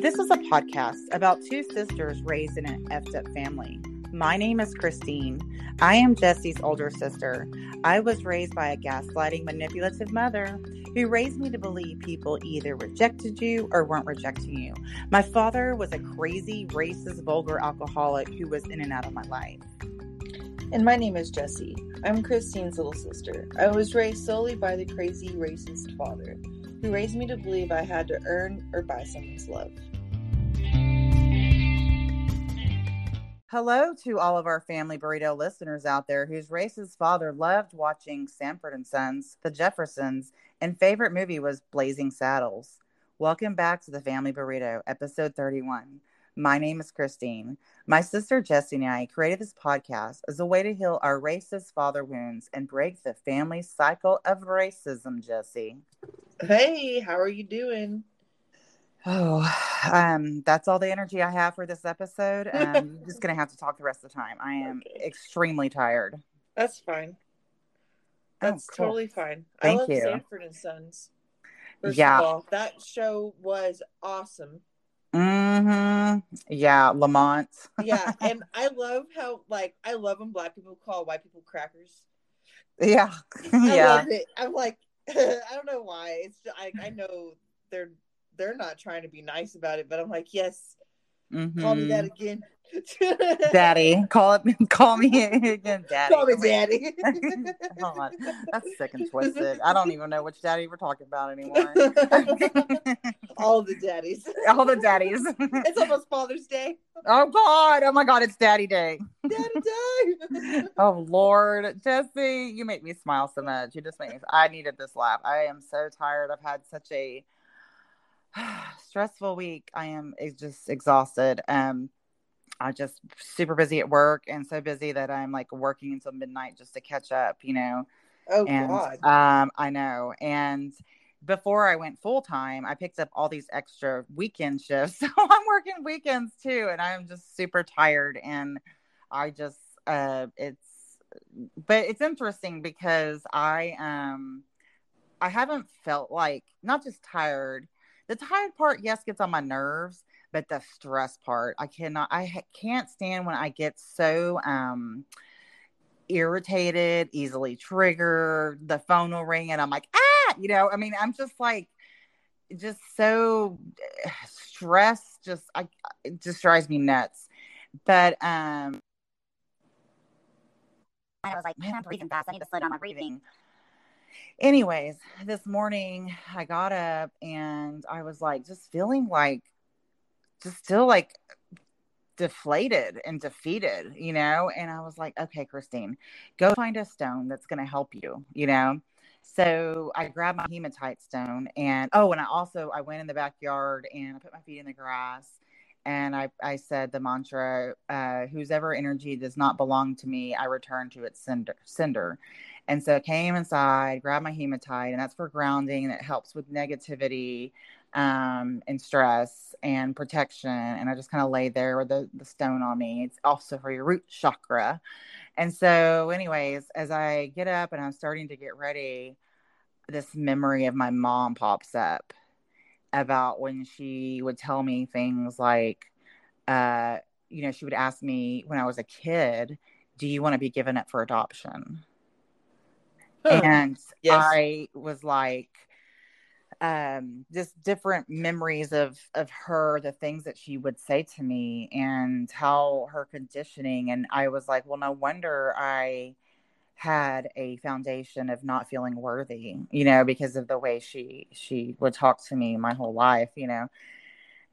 This is a podcast about two sisters raised in an effed up family. My name is Christine. I am Jessie's older sister. I was raised by a gaslighting, manipulative mother who raised me to believe people either rejected you or weren't rejecting you. My father was a crazy, racist, vulgar alcoholic who was in and out of my life. And my name is Jessie. I'm Christine's little sister. I was raised solely by the crazy, racist father who raised me to believe I had to earn or buy someone's love. Hello to all of our family burrito listeners out there whose racist father loved watching Sanford and Sons, The Jeffersons, and favorite movie was Blazing Saddles. Welcome back to the Family Burrito, episode 31. My name is Christine. My sister Jessie and I created this podcast as a way to heal our racist father wounds and break the family cycle of racism, Jessie. Hey, how are you doing? Oh, um, that's all the energy I have for this episode. Um, I'm just gonna have to talk the rest of the time. I am okay. extremely tired. That's fine. Oh, that's oh, cool. totally fine. Thank I love you. Sanford and Sons. First yeah, all, that show was awesome. Mm-hmm. Yeah, Lamont. yeah, and I love how like I love when black people call white people crackers. Yeah, I yeah. love it. I'm like, I don't know why. It's just, I I know they're they're not trying to be nice about it, but I'm like, yes, mm-hmm. call me that again. daddy, call it, call me again, daddy. Call me daddy. that's sick and twisted. I don't even know which daddy we're talking about anymore. All the daddies. All the daddies. it's almost Father's Day. Oh God! Oh my God! It's Daddy Day. Daddy Day. oh Lord, Jessie, you make me smile so much. You just make me. I needed this laugh. I am so tired. I've had such a stressful week. I am just exhausted. Um, I just super busy at work and so busy that I'm like working until midnight just to catch up, you know. Oh and, God. Um, I know. And before I went full time, I picked up all these extra weekend shifts. So I'm working weekends too, and I'm just super tired. And I just uh it's but it's interesting because I um I haven't felt like not just tired. The tired part, yes, gets on my nerves, but the stress part i cannot i can't stand when i get so um irritated easily triggered the phone will ring and i'm like ah you know i mean i'm just like just so stressed just i it just drives me nuts but um I was like, man, I'm breathing fast. I need to slow down my breathing. Anyways, this morning I got up and I was like, just feeling like just still like deflated and defeated, you know? And I was like, okay, Christine, go find a stone that's going to help you, you know? So I grabbed my hematite stone and oh, and I also I went in the backyard and I put my feet in the grass and I, I said the mantra, uh, whose ever energy does not belong to me, I return to its cinder, cinder. And so I came inside, grabbed my hematite, and that's for grounding and it helps with negativity um, and stress and protection. And I just kind of lay there with the, the stone on me. It's also for your root chakra. And so, anyways, as I get up and I'm starting to get ready, this memory of my mom pops up about when she would tell me things like, uh, you know, she would ask me when I was a kid, Do you want to be given up for adoption? And yes. I was like, um, just different memories of of her, the things that she would say to me, and how her conditioning. And I was like, well, no wonder I had a foundation of not feeling worthy, you know, because of the way she she would talk to me my whole life, you know.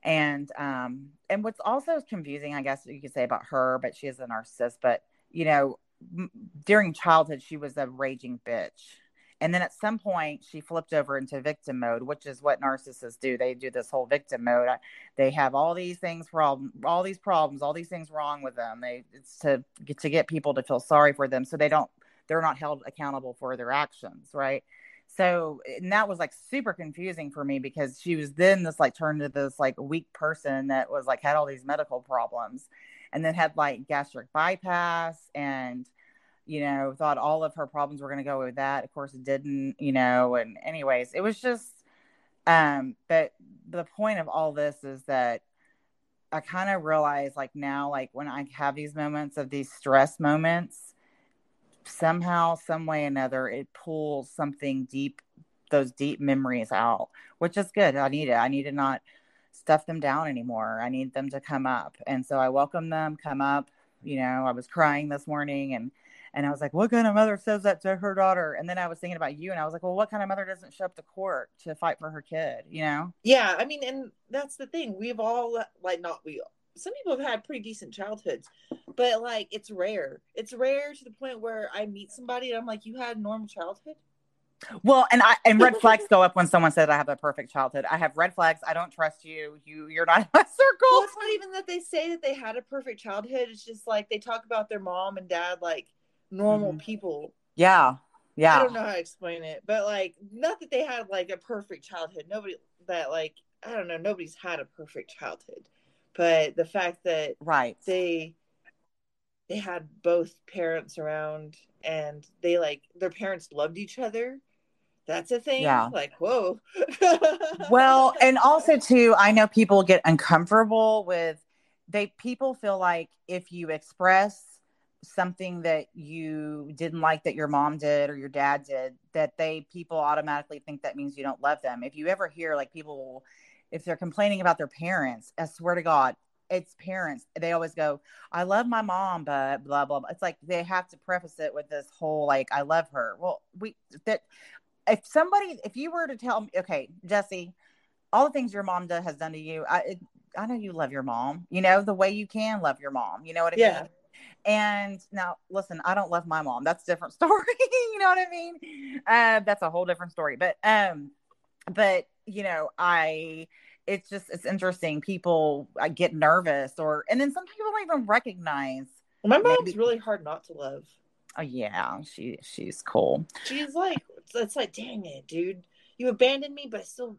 And um and what's also confusing, I guess you could say about her, but she is a narcissist, but you know, m- during childhood she was a raging bitch and then at some point, she flipped over into victim mode, which is what narcissists do. They do this whole victim mode. They have all these things problem, all these problems, all these things wrong with them. They it's to to get people to feel sorry for them, so they don't they're not held accountable for their actions, right? So and that was like super confusing for me because she was then this like turned to this like weak person that was like had all these medical problems, and then had like gastric bypass and you know, thought all of her problems were going to go with that. Of course, it didn't, you know. And, anyways, it was just, Um, but the point of all this is that I kind of realize like now, like when I have these moments of these stress moments, somehow, some way another, it pulls something deep, those deep memories out, which is good. I need it. I need to not stuff them down anymore. I need them to come up. And so I welcome them, come up. You know, I was crying this morning and and I was like, what kind of mother says that to her daughter? And then I was thinking about you and I was like, well, what kind of mother doesn't show up to court to fight for her kid, you know? Yeah, I mean, and that's the thing. We've all like not we some people have had pretty decent childhoods, but like it's rare. It's rare to the point where I meet somebody and I'm like, you had a normal childhood? Well, and I and red flags go up when someone says I have a perfect childhood. I have red flags. I don't trust you. You you're not in my circle. Well, it's not even that they say that they had a perfect childhood. It's just like they talk about their mom and dad like normal mm-hmm. people. Yeah. Yeah. I don't know how to explain it, but like not that they had like a perfect childhood. Nobody that like I don't know, nobody's had a perfect childhood. But the fact that right. they they had both parents around and they like their parents loved each other that's a thing? Yeah. Like whoa. Well and also too i know people get uncomfortable with they people feel like if you express something that you didn't like that your mom did or your dad did that they people automatically think that means you don't love them. If you ever hear like people if they're complaining about their parents i swear to god it's parents. They always go i love my mom but blah blah blah. It's like they have to preface it with this whole like i love her. Well we that if somebody if you were to tell me okay jessie all the things your mom does, has done to you i it, i know you love your mom you know the way you can love your mom you know what i yeah. mean? And now listen i don't love my mom. That's a different story you know what i mean? Uh, that's a whole different story but um but you know i it's just it's interesting. People I get nervous or and then some people don't even recognize my mom's maybe, really hard not to love. Oh yeah. She she's cool. She's like it's like dang it dude. You abandoned me but still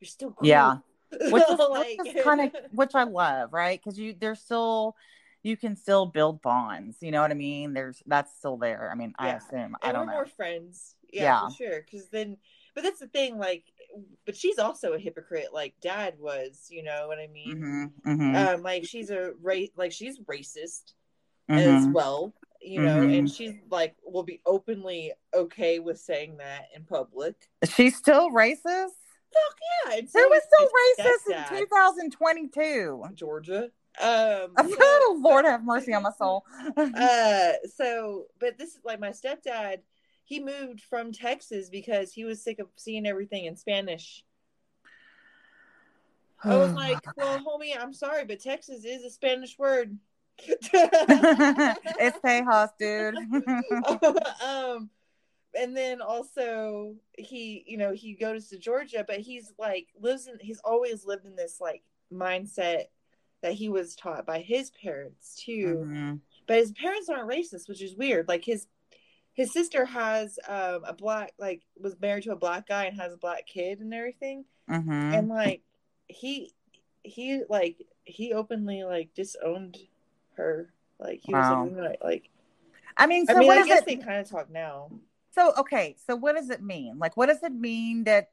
you're still cool. yeah. Which is, like... kind of which i love right? Because you there's still you can still build bonds. You know what i mean? There's that's still there. I mean yeah. i assume and i don't we're know. more friends. Yeah, yeah. for sure. Because then but that's the thing like but she's also a hypocrite like dad was you know what i mean mm-hmm, mm-hmm. um like she's a race like she's racist mm-hmm. as well you know and mm-hmm. she's like will be openly okay with saying that in public she's still racist Fuck yeah! And so Who was still racist in 2022? Georgia. Um, oh, Lord have mercy on my soul. uh, so, but this is like my stepdad he moved from Texas because he was sick of seeing everything in Spanish. I was like, well, homie, I'm sorry, but Texas is a Spanish word. it's Tejas, dude. um, and then also he, you know, he goes to Georgia, but he's like lives in. He's always lived in this like mindset that he was taught by his parents too. Mm-hmm. But his parents aren't racist, which is weird. Like his his sister has um, a black like was married to a black guy and has a black kid and everything. Mm-hmm. and like he he like he openly like disowned her. Like he wow. was like, like i mean so i mean i guess it... they kind of talk now. So okay so what does it mean? Like what does it mean that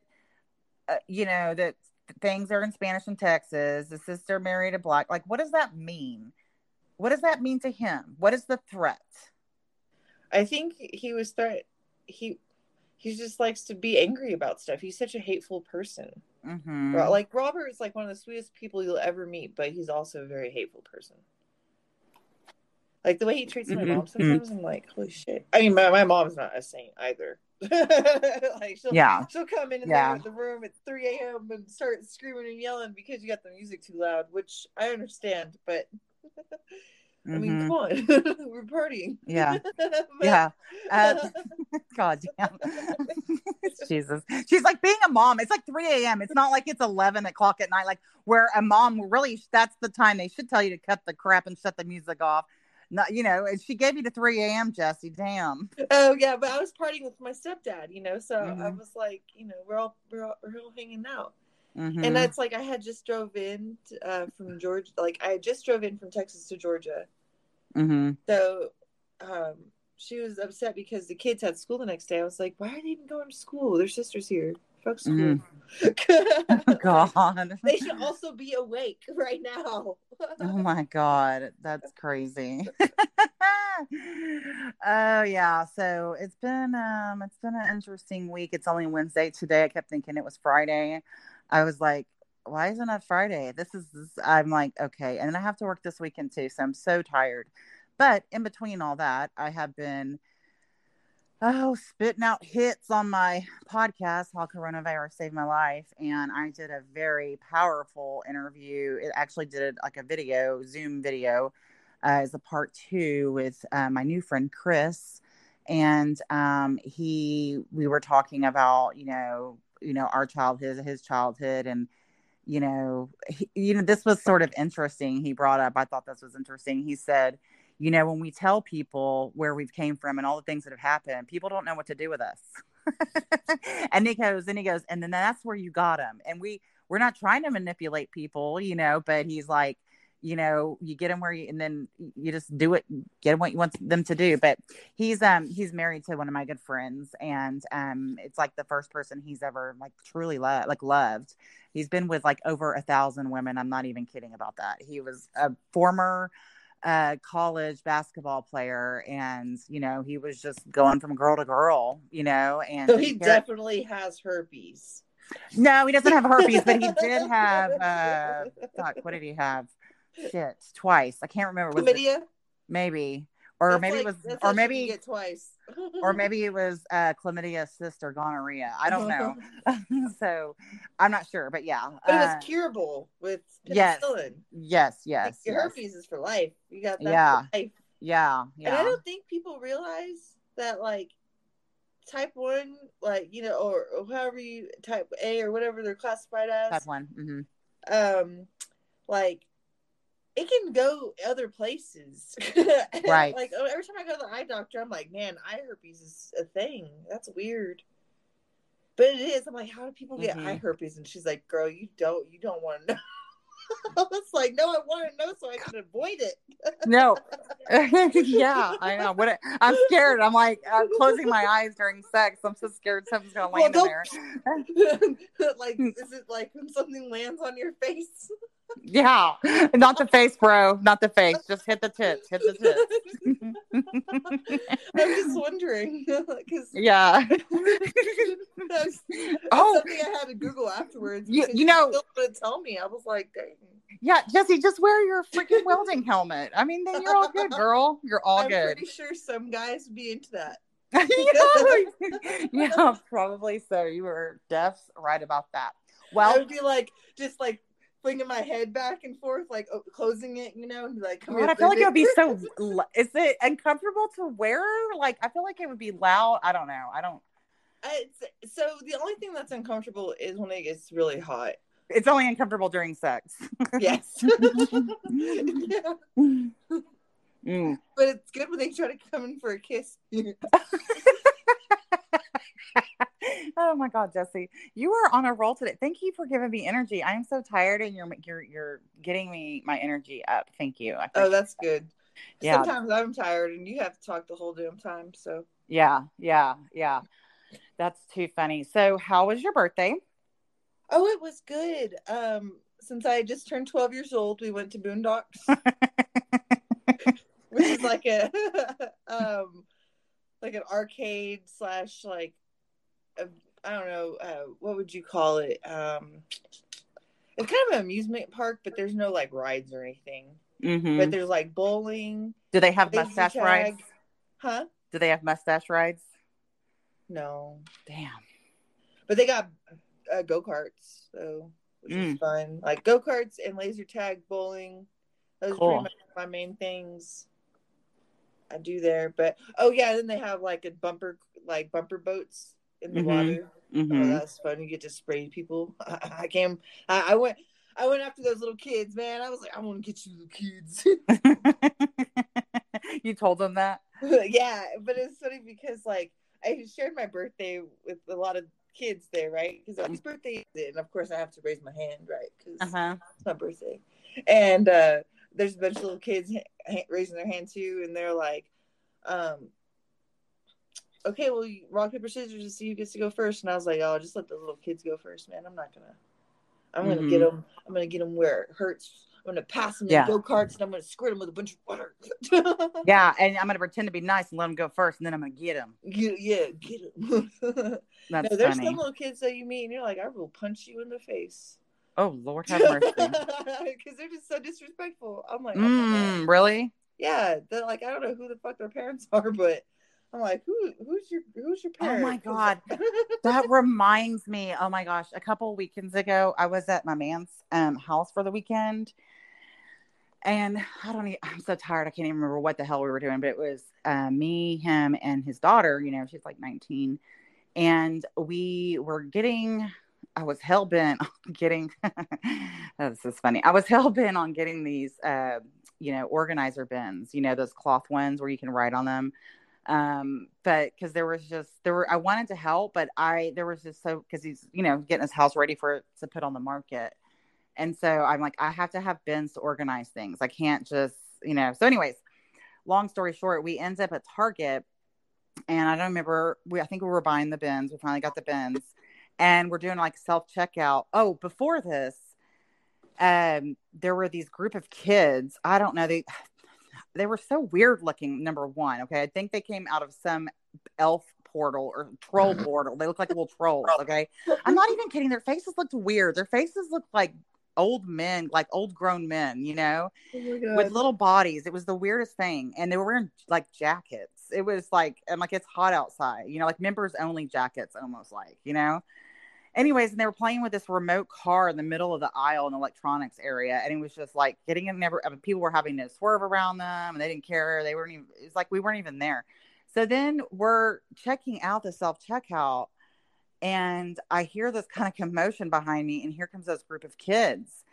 uh, you know that things are in spanish in texas the sister married a black like what does that mean? What does that mean to him? What is the threat I think he was threat. He he just likes to be angry about stuff. He's such a hateful person. Mm-hmm. Like Robert is like one of the sweetest people you'll ever meet, but he's also a very hateful person. Like the way he treats mm-hmm. my mom sometimes, I'm like, holy shit. I mean, my, my mom's not a saint either. like she'll yeah she'll come in yeah. the room at 3 a.m. and start screaming and yelling because you got the music too loud, which I understand, but I mean, mm-hmm. come on, we're partying. Yeah, yeah. Uh, God damn, Jesus. She's like being a mom. It's like 3 a.m. It's not like it's 11 o'clock at night. Like where a mom really, that's the time they should tell you to cut the crap and shut the music off. Not, you know, and she gave you to 3 a.m. Jessie. Damn. Oh yeah, but I was partying with my stepdad. You know, so mm-hmm. I was like, you know, we're all we're all, we're all hanging out. Mm-hmm. And that's like I had just drove in uh, from Georgia. Like I just drove in from Texas to Georgia. Mm-hmm. So um, she was upset because the kids had school the next day. I was like, "Why are they even going to school? Their sister's here." Fuck school. God. they should also be awake right now. Oh my God, that's crazy. oh yeah, so it's been um it's been an interesting week. It's only Wednesday today. I kept thinking it was Friday. I was like, why isn't it Friday? This is this, I'm like, okay, and then I have to work this weekend too, so I'm so tired. But in between all that, I have been oh spitting out hits on my podcast how coronavirus saved my life and i did a very powerful interview it actually did like a video zoom video uh, as a part two with uh, my new friend chris and um, he we were talking about you know you know our childhood his childhood. And you know he, you know this was sort of interesting he brought up. I thought this was interesting. He said you know when we tell people where we've came from and all the things that have happened people don't know what to do with us. And he goes and he goes and then that's where you got him and we we're not trying to manipulate people you know but he's like you know you get him where you and then you just do it get him what you want them to do but he's um he's married to one of my good friends and um it's like the first person he's ever like truly loved like loved he's been with like over a thousand women i'm not even kidding about that he was a former uh, college basketball player, and you know he was just going from girl to girl, you know. And so he definitely has herpes. No, he doesn't have herpes, but he did have. uh fuck, what did he have? Shit, twice. I can't remember. Was it- Chlamydia? maybe, or That's maybe like- it was, or maybe, get twice. or maybe it was uh chlamydia, cyst, or gonorrhea. I don't know. so I'm not sure, but yeah. But it uh, was curable with yes. penicillin. yes, Like, yes, your yes. herpes is for life. You got that Yeah. for life. Yeah, And I don't think people realize that like type one, like you know, or, or however you type A or whatever they're classified as, Type one. hmm um, like it can go other places. Right. Like oh, every time I go to the eye doctor, I'm like, man, eye herpes is a thing. That's weird. But it is. I'm like, how do people get Mhm. eye herpes? And she's like, girl, you don't, you don't want to know. I was like, no, I want to know so I can avoid it. No. yeah, I know. What I'm scared. I'm like I'm closing my eyes during sex. I'm so scared something's gonna Well, land in there. like, is it like when something lands on your face? Yeah, not the face, bro. Not the face. Just hit the tits. Hit the tits. I'm just wondering because yeah. that's, that's Oh. something I had to Google afterwards. You- you know- still tell me. I was like, dang. Yeah, Jessie, just wear your freaking welding helmet. I mean, then you're all good, girl. You're all good. I'm pretty sure some guys would be into that. yeah, yeah, probably so. You were deaf right about that. Well, I would be like, just like flinging my head back and forth, like oh, closing it, you know, and like, God, here, I feel like it would be so. Is it uncomfortable to wear? Like, I feel like it would be loud. I don't know. I don't. So the only thing that's uncomfortable is when it gets really hot. It's only uncomfortable during sex. Yes. yeah. Mm. But it's good when they try to come in for a kiss. Oh my God, Jessie, you are on a roll today. Thank you for giving me energy. I am so tired, and you're you're you're getting me my energy up. Thank you. I oh, that's good. Yeah. Sometimes I'm tired and you have to talk the whole damn time. So yeah, yeah, yeah. That's too funny. So, how was your birthday? Oh, it was good. Um, since I just turned 12 years old, we went to Boondocks, which is like a um like an arcade slash like I don't know, uh, what would you call it? Um it's kind of an amusement park, but there's no like rides or anything. Mm-hmm. But there's like bowling, Do they have mustache tag. rides? huh? Do they have mustache rides? No, Damn. but they got uh, go karts, so which is Mm. fun. Like go karts and laser tag, bowling. Those are pretty much my main things I do there. But oh yeah, then they have like a bumper, like bumper boats in the Mhm. water. Oh, Mm-hmm. that's fun. You get to spray people. I, I came. I, I went. I went after those little kids, man. I was like, I want to get you little kids. you told them that? yeah, but it's funny because like I shared my birthday with a lot of kids there, right? Because whose birthday is? And of course, I have to raise my hand, right? Because Uh huh. it's my birthday. And uh, there's a bunch of little kids ha- ha- raising their hand too, and they're like, um, okay, well, you- rock paper scissors to see who gets to go first. And I was like, oh, just let the little kids go first, man. I'm not gonna. I'm gonna get them. I'm gonna get them where it hurts. I'm gonna pass them Yeah. go karts and I'm gonna squirt them with a bunch of water. Yeah, and I'm gonna pretend to be nice and let them go first, and then I'm gonna get them. yeah, yeah, get them. That's no, there's funny. some little kids that you meet and you're like, I will punch you in the face. Oh Lord have mercy. Because they're just so disrespectful. I'm like, oh mm, really? yeah, they're like, I don't know who the fuck their parents are, but I'm like, who, who's your, who's your Oh my God. That reminds me. Oh my gosh, a couple of weekends ago, I was at my man's um, house for the weekend, and I don't. Even, I'm so tired. I can't even remember what the hell we were doing, but it was uh, me, him, and his daughter. You know, she's like 19, and we were getting. I was hell bent on getting. oh, this is funny. I was hell bent on getting these, uh, you know, organizer bins. You know, those cloth ones where you can write on them um but because there was just there were i wanted to help but i there was just so because he's you know getting his house ready for to put on the market. And so i'm like i have to have bins to organize things. I can't just you know. So anyways long story short we end up at target and i don't remember we i think we were buying the bins we finally got the bins and we're doing like self checkout oh before this um there were these group of kids. I don't know they they were so weird looking number one okay? I think they came out of some elf portal or troll mm-hmm. portal. They look like little trolls okay? I'm not even kidding. Their faces looked weird. Their faces looked like old men like old grown men you know? Oh with little bodies. It was the weirdest thing. And they were wearing like jackets. It was like and like it's hot outside you know like members only jackets almost like you know anyways and they were playing with this remote car in the middle of the aisle in the electronics area and it was just like getting in never I mean, people were having to swerve around them and they didn't care they weren't even it's like we weren't even there. So then we're checking out the self checkout and i hear this kind of commotion behind me and here comes this group of kids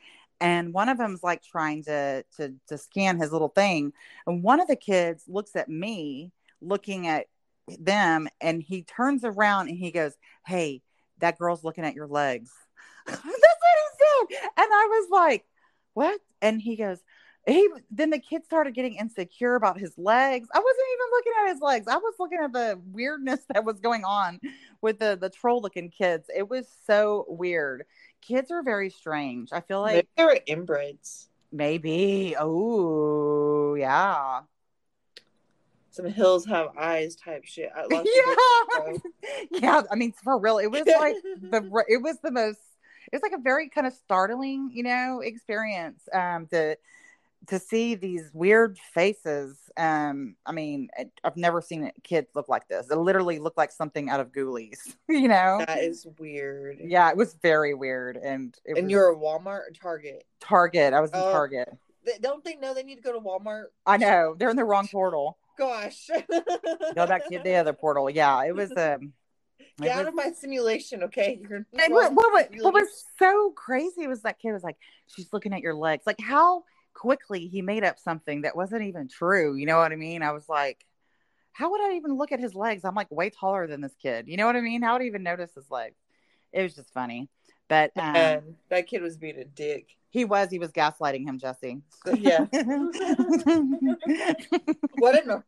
and one of them's like trying to to to scan his little thing and one of the kids looks at me looking at them and he turns around and he goes hey that girl's looking at your legs. That's what he said. And I was like, what? And he goes, he then the kid started getting insecure about his legs. I wasn't even looking at his legs. I was looking at the weirdness that was going on with the the troll looking kids. It was so weird. Kids are very strange. I feel like Maybe they were inbreds. maybe. Oh, yeah. Some hills have eyes type shit. I lost the yeah. yeah. I mean, for real, it was like the it was the most it was like a very kind of startling you know experience um to to see these weird faces um i mean i've never seen kids look like this it literally looked like something out of ghoulies you know That is weird. yeah it was very weird and it And was you're a Walmart or Target. target i was in Oh. target They- Don't they know they need to go to Walmart? i know they're in the wrong portal Gosh. go back to the other portal yeah it was um Get out was- of my simulation, okay? You're And what, what, what, what was so crazy was that kid was like, she's looking at your legs. Like how quickly he made up something that wasn't even true. You know what I mean? I was like, how would I even look at his legs? I'm like way taller than this kid. You know what I mean? How would I even notice his legs? It was just funny. But um, that kid was being a dick. He was, he was gaslighting him, Jessie. Yeah. What an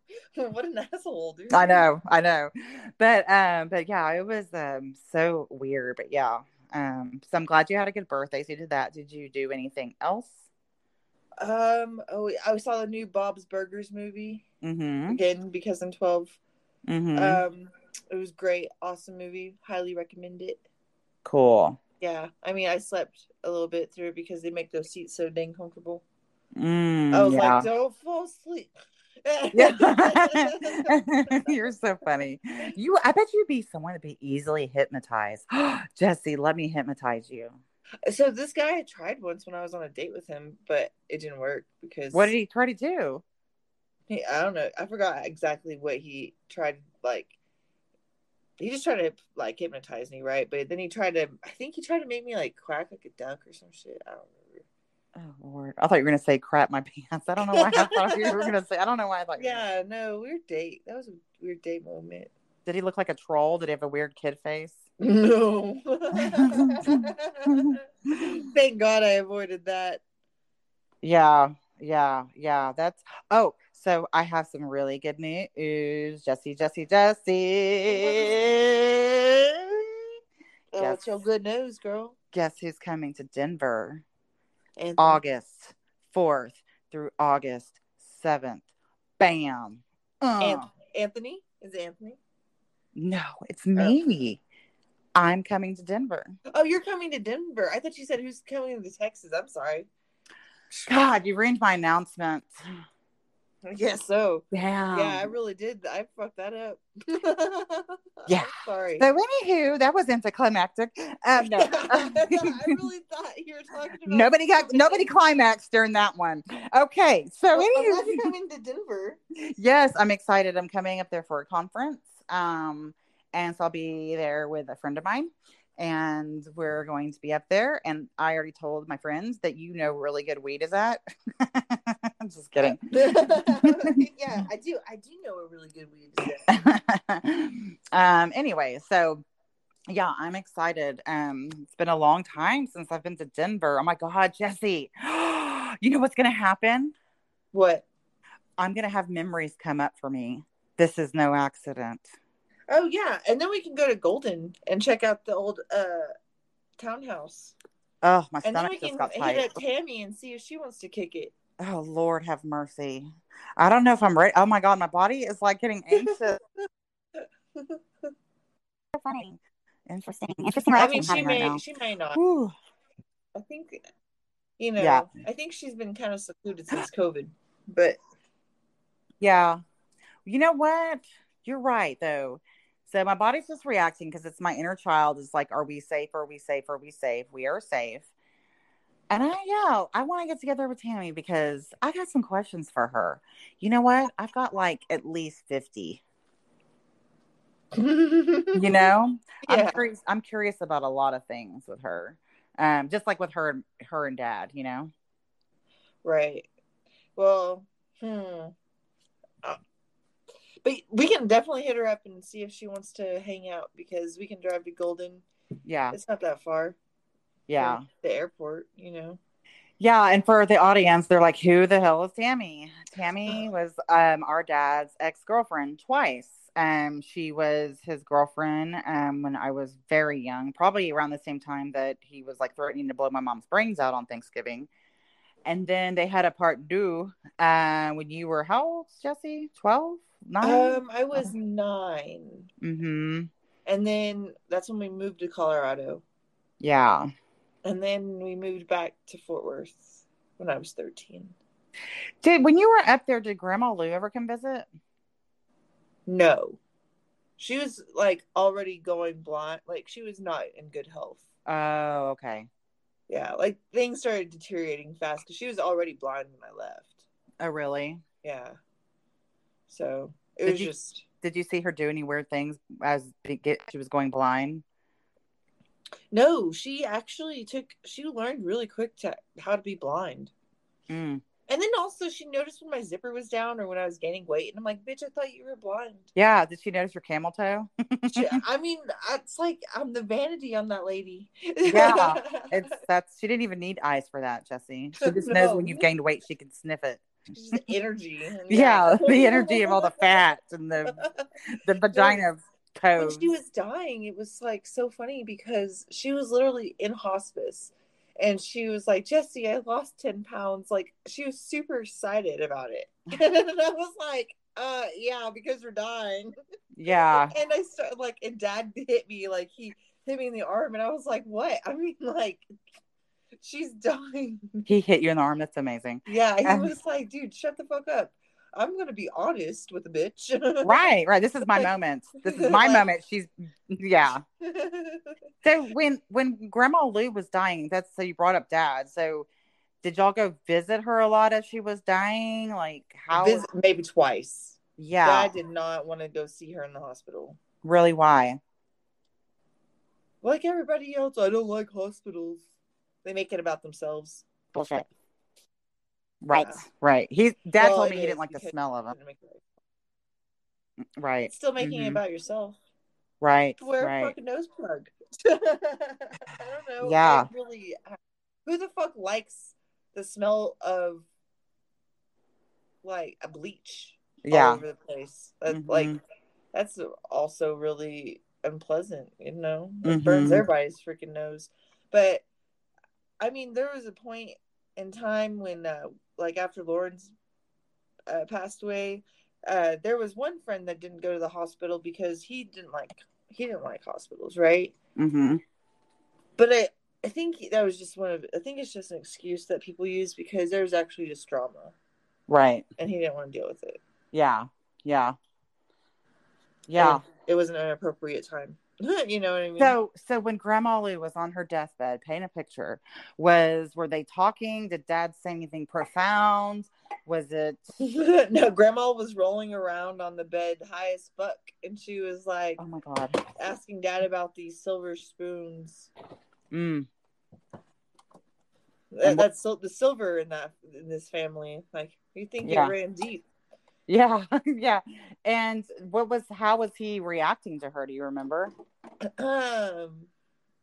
what an asshole, dude. I know, I know. But um, but yeah, it was um so weird. But yeah. Um, so I'm glad you had a good birthday. So you did that. Did you do anything else? Um. Oh, I saw the new Bob's Burgers movie Mm-hmm. again because I'm 12. Mm-hmm. Um, it was great, awesome movie. Highly recommend it. cool. Yeah, I mean, I slept a little bit through because they make those seats so dang comfortable. Mm, I was yeah. like, don't fall asleep. You're so funny. You, I bet you'd be someone to be easily hypnotized. Jessie, let me hypnotize you. so this guy I tried once when I was on a date with him, but it didn't work because What did he try to do? he, I don't know. I forgot exactly what he tried. Like, he just tried to like hypnotize me, right? But then he tried to. I think he tried to make me like quack like a duck or some shit. I don't remember. Oh Lord, I thought you were gonna say crap my pants. I don't know why I thought you were gonna say. I don't know why I thought. you were- Yeah, no, weird date. That was a weird date moment. Did he look like a troll? Did he have a weird kid face? No. Thank God I avoided that. Yeah, yeah, yeah. That's oh, So I have some really good news. Jessie, Jessie, Jessie. Oh, Yes. it's your good news, girl. Guess who's coming to Denver? And August 4th through August 7th. Bam. Uh, An- Anthony is it Anthony? no, it's me. I'm coming to Denver. Oh, you're coming to Denver. I thought you said who's coming to Texas. I'm sorry. God, you ruined my announcement. I guess so. Yeah. yeah, I really did. I fucked that up. Yeah. I'm sorry. So, anywho, that was anticlimactic. Um, no. I really thought you were talking about nobody got nobody climaxed during that one. Okay, so Well, I'm anywho, coming to Denver. yes, I'm excited. I'm coming up there for a conference, um, and so I'll be there with a friend of mine, and we're going to be up there. And I already told my friends that you know really good weed is at. I'm just kidding. yeah, I do. I do know a really good weed. is at. um anyway so yeah i'm excited um it's been a long time since i've been to denver oh my god jessie you know what's gonna happen What? i'm gonna have memories come up for me this is no accident Oh yeah, and then we can go to Golden and check out the old uh townhouse, oh my and then we just can got hit up Tammy and see if she wants to kick it. oh lord have mercy i don't know if i'm ready oh my god my body is like getting anxious funny interesting interesting I mean, she may, right she may not. Whew. I think, you know, Yeah. I think she's been kind of secluded since COVID, but Yeah. You know what? You're right though. So my body's just reacting because it's my inner child is like, are we safe? Are we safe? Are we safe? We are safe. And I yeah, I want to get together with Tammy because I got some questions for her. You know what? I've got like at least 50. You know? I'm curious I'm curious about a lot of things with her. Um, just like with her her and dad, you know? right. Well, hmm. But we can definitely hit her up and see if she wants to hang out because we can drive to Golden. Yeah. It's not that far. Yeah. the airport. You know. Yeah, and for the audience, they're like, "Who the hell is Tammy?" Tammy was um, our dad's ex girlfriend twice. Um, she was his girlfriend um, when I was very young, probably around the same time that he was like threatening to blow my mom's brains out on Thanksgiving. And then they had a part two uh, when you were how old, Jessie? 12? 9? Um, I was nine, mm-hmm. and then that's when we moved to Colorado, Yeah. and then we moved back to Fort Worth when I was thirteen. Did when you were up there, did Grandma Lou ever come visit? No, she was like already going blind. Like she was not in good health. Oh, okay. Yeah, like things started deteriorating fast because she was already blind when I left. Oh, really? Yeah, so it Did was you- just Did you see her do any weird things as get, she was going blind? no. She actually took. She learned really quick to how to be blind. Mm. And then also she noticed when my zipper was down or when I was gaining weight, and I'm like, "Bitch, I thought you were blind." Yeah. Did she notice your camel toe? She, I mean, it's like I'm the vanity on that lady. Yeah, It's that's she didn't even need eyes for that, Jessie. She just knows when you've gained weight, she can sniff it. Just energy. and Yeah, the energy of all the fat and the the vagina when she was dying, it was like so funny because she was literally in hospice. And she was like, Jessie, I lost 10 pounds. Like, she was super excited about it. and I was like, uh, yeah, because you're dying. Yeah. And I started like, and dad hit me, like, he hit me in the arm. And I was like, what? I mean, like, she's dying. He hit you in the arm. That's amazing. Yeah, he Um, was like, dude, shut the fuck up. I'm to be honest with the bitch. Right, right. This is my moment. This is my moment. She's yeah. So when when Grandma Lou was dying, that's so you brought up Dad. So did y'all go visit her a lot as she was dying? Like how? Visit, maybe twice. yeah, Dad did not want to go see her in the hospital. really. Why? Like everybody else, I don't like hospitals. They make it about themselves. Bullshit. Right, Yeah. right. He Dad Well, told me he didn't like the smell of them. It's Right, still making it Mhm. about yourself. right, Wear a fucking nose plug. I don't know. Yeah. I really. Who the fuck likes the smell of like a bleach Yeah. all over the place. That, Like Mhm. that's also really unpleasant, you know. It burns Mhm. everybody's freaking nose. But I mean, there was a point in time when, uh, like, after Lawrence uh, passed away, uh, there was one friend that didn't go to the hospital because he didn't like he didn't like hospitals, right? Mhm. But I, I think that was just one of. I think it's just an excuse that people use because there was actually just drama, Right. and he didn't want to deal with it. Yeah. Yeah. Yeah. And it was an inappropriate time. you know what I mean? So, so when Grandma Lou was on her deathbed, paint a picture. Was were they talking? Did Dad say anything profound? Was it? no, Grandma was rolling around on the bed high as fuck, and she was like Oh my God. asking Dad about these silver spoons. Mm. That, And that's so, the silver in that in this family. Like you think Yeah. it ran deep. Yeah. yeah. And what was? How was he reacting to her? Do you remember? Um,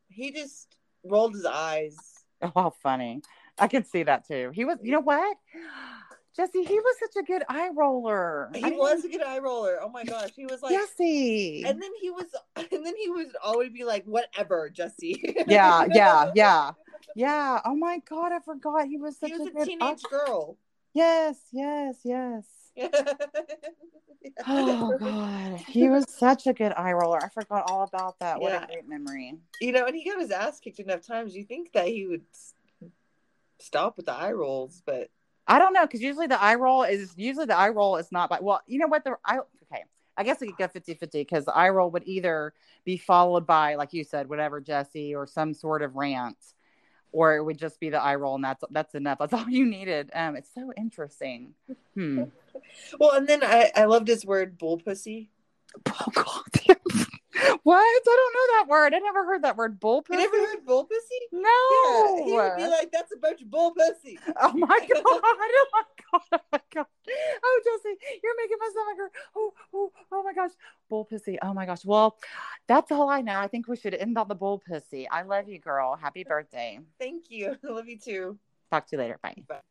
he just rolled his eyes. Oh, how funny! I can see that too. He was. You know what? Jessie, he was such a good eye roller. He I mean, was a good eye roller. Oh my gosh, he was like. Jessie. And then he was, and then he would always be like, "Whatever, Jessie." yeah, yeah, yeah, yeah. Oh my God, I forgot he was such He was a a good. teenage girl. Yes, yes, yes. Oh God, he was such a good eye roller. I forgot all about that. What Yeah. a great memory. you know, and he got his ass kicked enough times. You think that he would stop with the eye rolls, but I don't know because usually the eye roll is usually the eye roll is not by well, you know what the I okay. I guess we could go 50 50 because the eye roll would either be followed by, like you said, whatever, Jessie, or some sort of rant, or it would just be the eye roll, and that's that's enough. That's all you needed. Um, it's so interesting. Hmm. Well, and then I I loved his word bull pussy. Oh God. what? I don't know that word. I never heard that word. Bull You pussy. never heard bull pussy? No. Yeah, he would be like, "That's a bunch of bull pussy." Oh my god! Oh my god! Oh my god! Oh Jessie, you're making my stomach hurt. Oh, oh, oh my gosh! Bull pussy. Oh my gosh. Well, that's all I know. I think we should end on the bull pussy. I love you, girl. Happy birthday. Thank you. I love you too. Talk to you later. Bye. Bye.